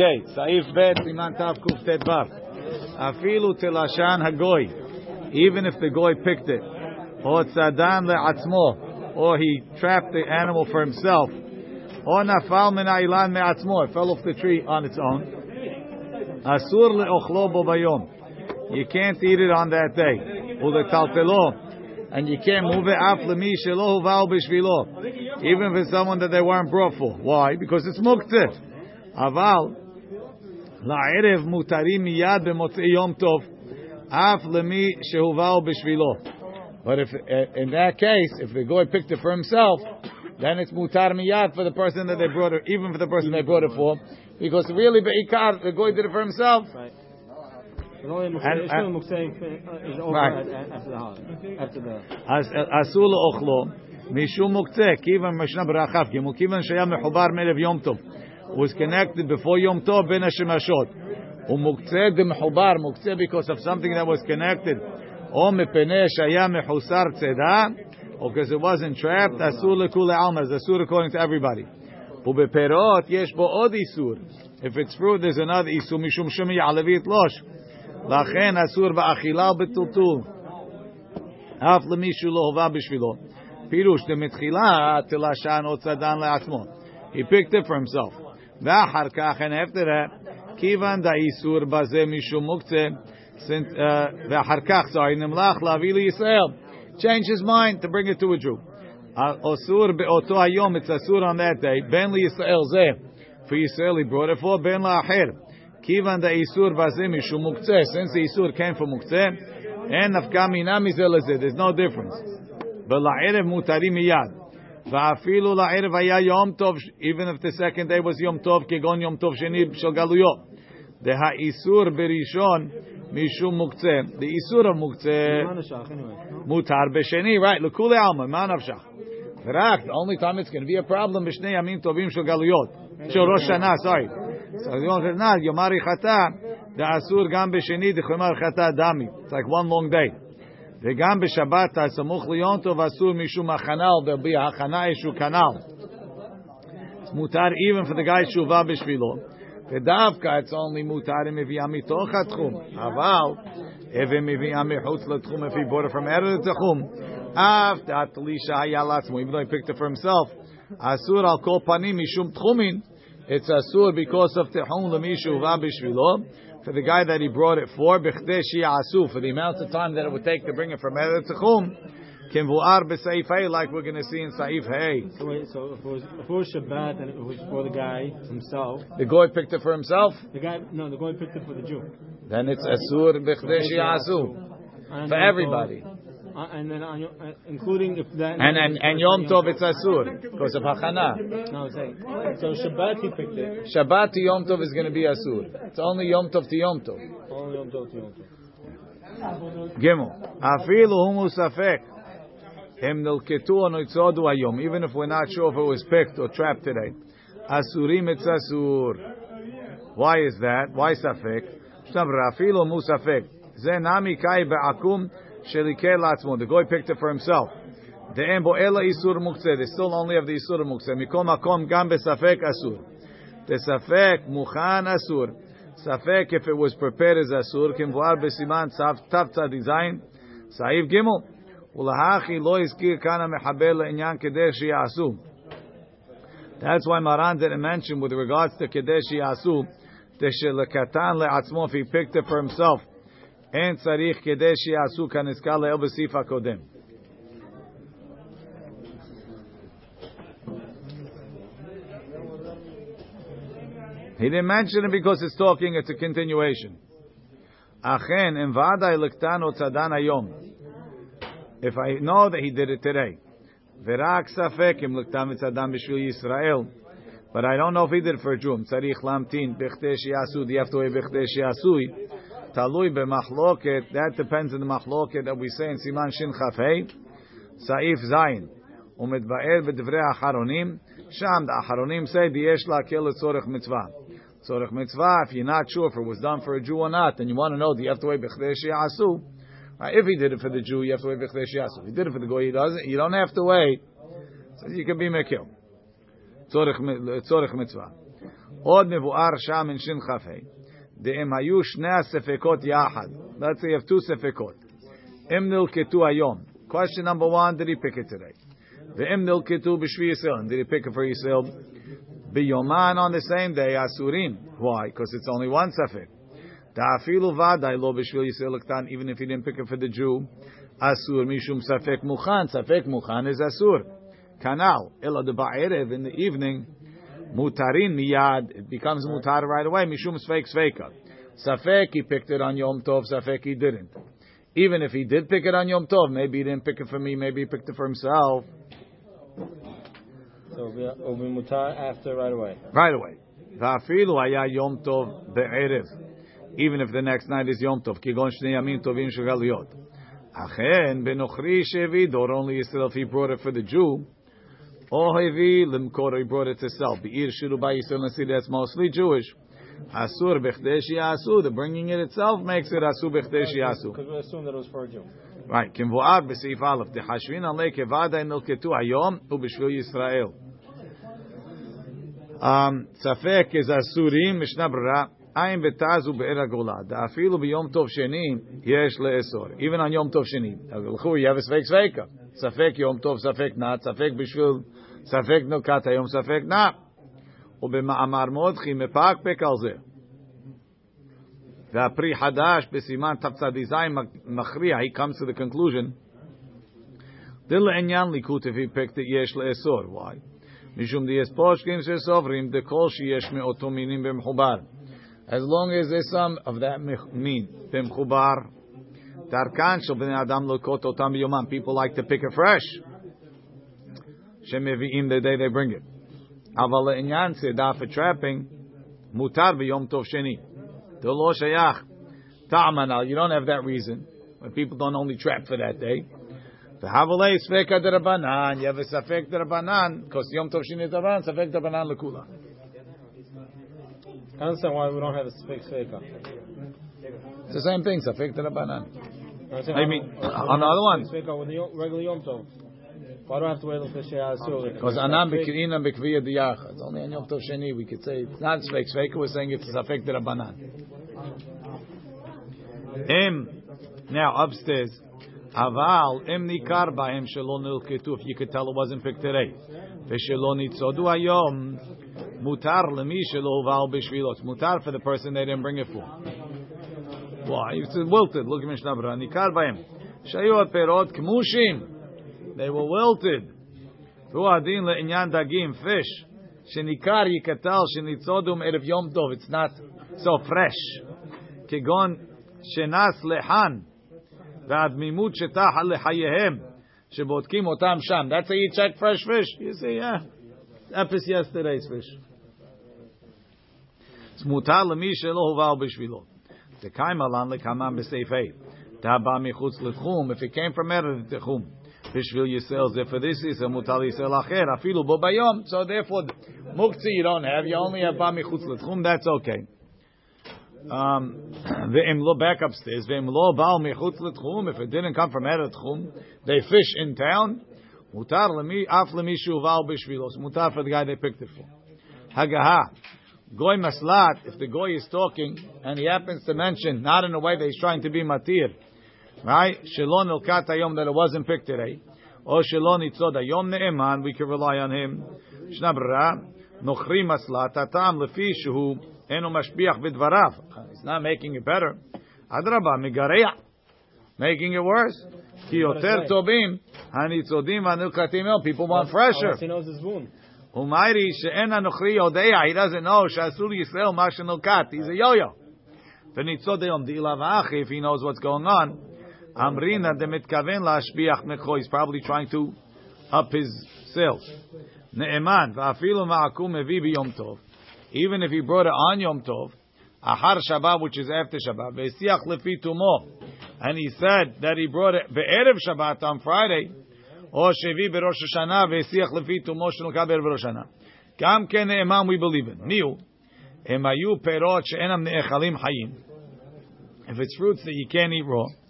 Okay, Saif Bet Siman Tav Kuf Tet Vav. Afilu Telashan Hagoy. Even if the goy picked it, or tzadan le'atzmo, or he trapped the animal for himself, or nafal min ha'ilan me'atzmo, it fell off the tree on its own. Asur le'ochlo bo bayom. You can't eat it on that day. Uletaltelo. And you can't move it af lemi shelo huval b'shvilo. Even for someone that they weren't brought for. Why? Because it's muktzeh. Aval. La'erev mutarim miyad b'motzei yom tov. Af lemi shehuval b'shvilo. But if in that case, if the goy picked it for himself, then it's mutar miyad for the person that they brought it, even for the person they brought it for, because really beikar the goy did it for himself. Right. But only Muktzeh- and- it's still Muktzeh is over Right. at- at- after the holiday. After the אסור לאוכלו משום מוקצה, כיוון משנה ברחב, כמו כיוון שהיה מחובר מערב יום טוב. was connected before יום טוב בין השמשות. ומוקצה דמחובר, מוקצה because of something that was connected. או מפני שהיה מחוסר צידה, or because it wasn't trapped, אסור לכולי עלמא, זה אסור according to everybody. ובפירות יש בו עוד איסור. If it's fruit, there's another איסור, משום שמי יעלבי יתלוש. לכן אסור באכילה ובטלטול. אף למישהו לא הובא בשבילו. פירוש דמתחילה תלשן או צדן לעצמו. He picked it for himself. ואחר כך, and after that, כיוון דאיסור בזה משום מוקצה, since, uh, ואחר כך, sorry, נמלח להביא לישראל. Change his mind to bring it to a Jew. אסור באותו היום, it's אסור on that day, בין לישראל זה, for ישראל he brought it for, בין לאחר. כיוון דאיסור בזה משום מוקצה, since the איסור came from מוקצה, אין נפקא מינה מזה לזה, there's no difference. ולערב מותרים מיד. Va'afilu la'ir vaya yom tov, even if the second day was yom tov, Kigon yom tov sheni shel galuyo. The ha'isur berishon mishum muktzeh. The isur of muktzeh mutar b'sheni, right? Lekule alma, man of Shach. V'rak, the only time it's going to be a problem b'shnei yamin tovim shel galuyot. Shel Rosh Hashanah, sorry. So the one says, nah, yomari chata, the asur gam b'sheni, the chumar chata dami. It's like one long day. וגם בשבת, הסמוך ליום טוב, אסור משום הכנל, there'll be הכנה איזשהו כנל. מותר even for the guy שהובא בשבילו. ודווקא it's only מותר אם מביאה מתוך התחום. אבל, if היא מביאה מחוץ לתחום, if he bought it from out of the תחום, אף דעת תלישה היה לעצמו, even though he picked it for himself, אסור על כל פנים משום תחומין, it's אסור because of תחום למי שהובא בשבילו, for the guy that he brought it for, for the amount of time that it would take to bring it from Eretz Chum, Kimvuar b'Saif like we're going to see in Saif Hey. So, wait, so if it was before Shabbat and it was for the guy himself, the guy picked it for himself. The guy, no, the guy picked it for the Jew. Then it's asur b'chdeshi Asu. for everybody. Uh, and then on, Yom- uh, including if that And and and Yom Tov it's asur because of hachana. No, saying so Shabbat he picked it. Shabbat to Yom Tov is going to be asur. It's only Yom Tov to Yom Tov. Only Yom Tov to Yom Tov. Gimel. Afilu humu safek. Hem nilketu or nitzodu hayom. Even if we're not sure if it was picked or trapped today. Asurim it's asur. Why is that? Why safek? Shabra afilu humu safek. Ze nami kai be'akum shelikeh latzmo. The guy picked it for himself. De'en bo ela isur muktzeh. They still only have the isur muktzeh. Mikom makom gam besafek asur. The safek muchan asur. Safek if it was prepared as asur. Kimvuar besiman tavta design. Saif gimel. ולהכי לא הזכיר כאן המחבר לעניין כדי שיעשו. That's why Maran didn't mention with regards to כדי שיעשו, דשלקטן לעצמו, if he picked it for himself, אין צריך כדי שיעשו כנזכר לאל בסעיף הקודם. He didn't mention it because it's talking, it's a continuation. אכן, אם ודאי לקטן או צדן היום, if I know that he did it today. ורק ספק אם לקטן וצדן בשביל ישראל. But I don't know if he did it for a Jew. צריך להמתין בכדי שיעשו, do you have to wait בכדי שיעשוי? תלוי במחלוקת, that depends on the מחלוקת that we say in סימן שכ"ה, סעיף ז', ומתבאר בדברי האחרונים, שם the האחרונים say, ויש להקל לצורך מצווה. צורך מצווה, if you're not sure if it was done for a Jew or not, then you want to know, do you have to wait בכדי שיעשו? Right, if he did it for the Jew, you have to wait b'chdei shiasu. If he did it for the goy, he doesn't. You don't have to wait. So you can be mekil. Tzorich mi- tzorich mitzvah. עוד מבואר שם in shin chafei. דאם היו שני הספקות יחד. Let's say you have two ספקות. אם נלקטו היום. Question number one, did he pick it today? ואם נלקטו בשבי ישראל. Did he pick it for Yisrael? ביומן on the same day, אסורים. Why? Because it's only one ספק. דאפילו ודאי לא בשביל ישראל לקטן, even if he didn't pick it for the Jew. אסור משום ספק מוכן. ספק מוכן is אסור. Kanal. Ela de ba'erev in the evening. Mutarin miyad. It becomes mutar right away. Mishum sveik sveika. Safek he picked it on Yom Tov. Safek he didn't. Even if he did pick it on Yom Tov, maybe he didn't pick it for me. Maybe he picked it for himself. So it'll be, mutar after right away. Right away. Va'afilu haya Yom Tov be'erev. Even if the next night is Yom Tov. Kigon shnei yamin tovim shegaliyot. Achen benochri shevi dor only Yisrael if he brought it for the Jew. Ohevi limkor he brought it to sell. Be'ir shiru by Yisrael and see that's mostly Jewish. Asur b'chdeshi asu. The bringing it itself makes it asu b'chdeshi asu. Because we assume that it was for a Jew. Right. כמבואר בסעיף א', דחשבין עלי כוודאי נלקטו היום ובשביל ישראל. Um, ספק is אסורים, משנה ברירה, עין ותז ובאר הגולה. דאפילו ביום טוב שני יש לאסור. Even on יום טוב שני. הלכו, יהיה וספק ספקה. ספק יום טוב, ספק נעת, ספק בשביל, ספק נלקט היום, ספק נע. ובמאמר מודחי מפקפק על זה. והפרי חדש בסימן תצ"ז מכריע, he comes to the conclusion, דין לעניין ליקוט if he picked it יש לאסור, why? משום דיאס פושקים שסוברים דכל שיש מאותו מינים במחובר. as long as there's some of that mean b'mchubar darkan shel ben adam lokot otam yomam. People like to pick it fresh. Shemeviim the day they bring it. Aval inyan sedah for trapping mutar v'yom tov sheni. Dolo shayach ta'amanal. You don't have that reason. When people don't only trap for that day. The havalei sveka derabanan. You have a safek derabanan because yom tov sheni derabanan safek derabanan lekula. I understand why we don't have a Safek Sveika. It's the same thing, Safek Terabanan. I mean, on the other one. Sveika with the regular Yom Tov. Why do I have to wait until Shea Asur? Because Anam Bikirina Bikviya Diyach. It's only on Yom Tov Sheni we could say it's not Safek Sveika, we're saying it's Safek Terabanan. Im. Now, upstairs. Aval, im nikar ba'im shelo nilketu, if you could tell it wasn't picked today. Veshelo nitzodu ayom. Mutar lemi shelo uval b'shvilo. It's mutar for the person they didn't bring it for. Why? It's wilted. Look at Mishnah Berurah. Nikar ba'em. Shayu perot kmushim. They were wilted. והוא הדין לעניין דגים, fish, שניכר יקטל שניצודו מערב יום טוב, it's not so fresh. כגון שנס לחן, והדמימות שטחה לחייהם, שבודקים אותם שם. That's how you check fresh fish. You say, yeah, אפס yesterday's fish. אז מותר למי שלא הובא בשבילו. דקיימה לן לקמן בסעיף ה', דהבא מחוץ לתחום, if it came from ערב לתחום. בשביל ישראל זה for this is מותר לישראל אחר, אפילו בו ביום, so therefore, מוקצי you don't have, you only have בא מחוץ לתחום, that's okay. Um, ואם לא, back upstairs, ואם לא באו מחוץ לתחום, if it didn't come from out of תחום, they fish in town, מותר למי, אף למי שהובאו בשבילו, so מותר for the guy they picked it for. הגהה, goy maslat, if the goy is talking, and he happens to mention, not in a way that he's trying to be matir, right? Shalon ilkat hayom that it wasn't picked today. Or shalon itzod hayom ne'eman, we can rely on him. Shna brera, nochri maslat, atam lefi shehu enu mashbiach b'dvarav. He's not making it better. Adraba, migareya. Making it worse. Ki yoter tobim, hanitzodim el. People want fresher. He knows his wound. Umayri she'ena nochri yodeya. He doesn't know. Shasur Yisrael mashen ilkat. He's a yo-yo. V'nitzod hayom di'ila v'achi, if he knows what's going on. Amrina de mitkaven lashbiach mecho. He's probably trying to up his sales. Ne'eman va'afilu ma'akum mevi b'yom tov. Even if he brought it on Yom Tov, ahar Shabbat, which is after Shabbat, ve'siach lefi tumo, and he said that he brought it be'erev Shabbat on Friday, or shevi berosh Hashanah ve'siach lefi tumo shenukah be'erev Rosh Hashanah. Gam ken ne'eman we believe in. Miu, הם היו פירות שאינם נאכלים חיים. If it's fruits that you can't eat raw,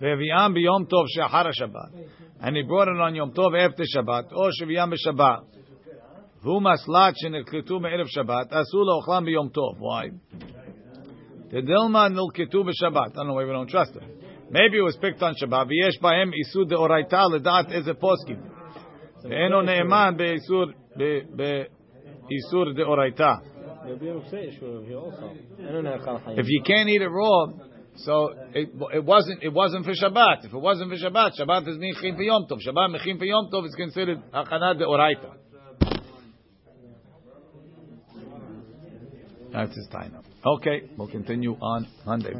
והביאם ביום טוב שאחר השבת, and he brought it on יום טוב after Shabbat, or שהביאם בשבת, והוא מסלט שנלקטו מערב שבת, אסור לאוכלם ביום טוב. Why? תדלמה נלקטו בשבת. I don't know why we don't trust them. Maybe it was picked on Shabbat. V'yesh ba'em isur deoraita ledat eze poskim. Ve'eno ne'eman be'isur be'isur deoraita. If you can't eat it raw, so it, it wasn't it wasn't for Shabbat. If it wasn't for Shabbat, Shabbat is mechim for Yom Tov. Shabbat mechim for Yom Tov is considered achanah de oraita. That's his time. Okay, we'll continue on Monday,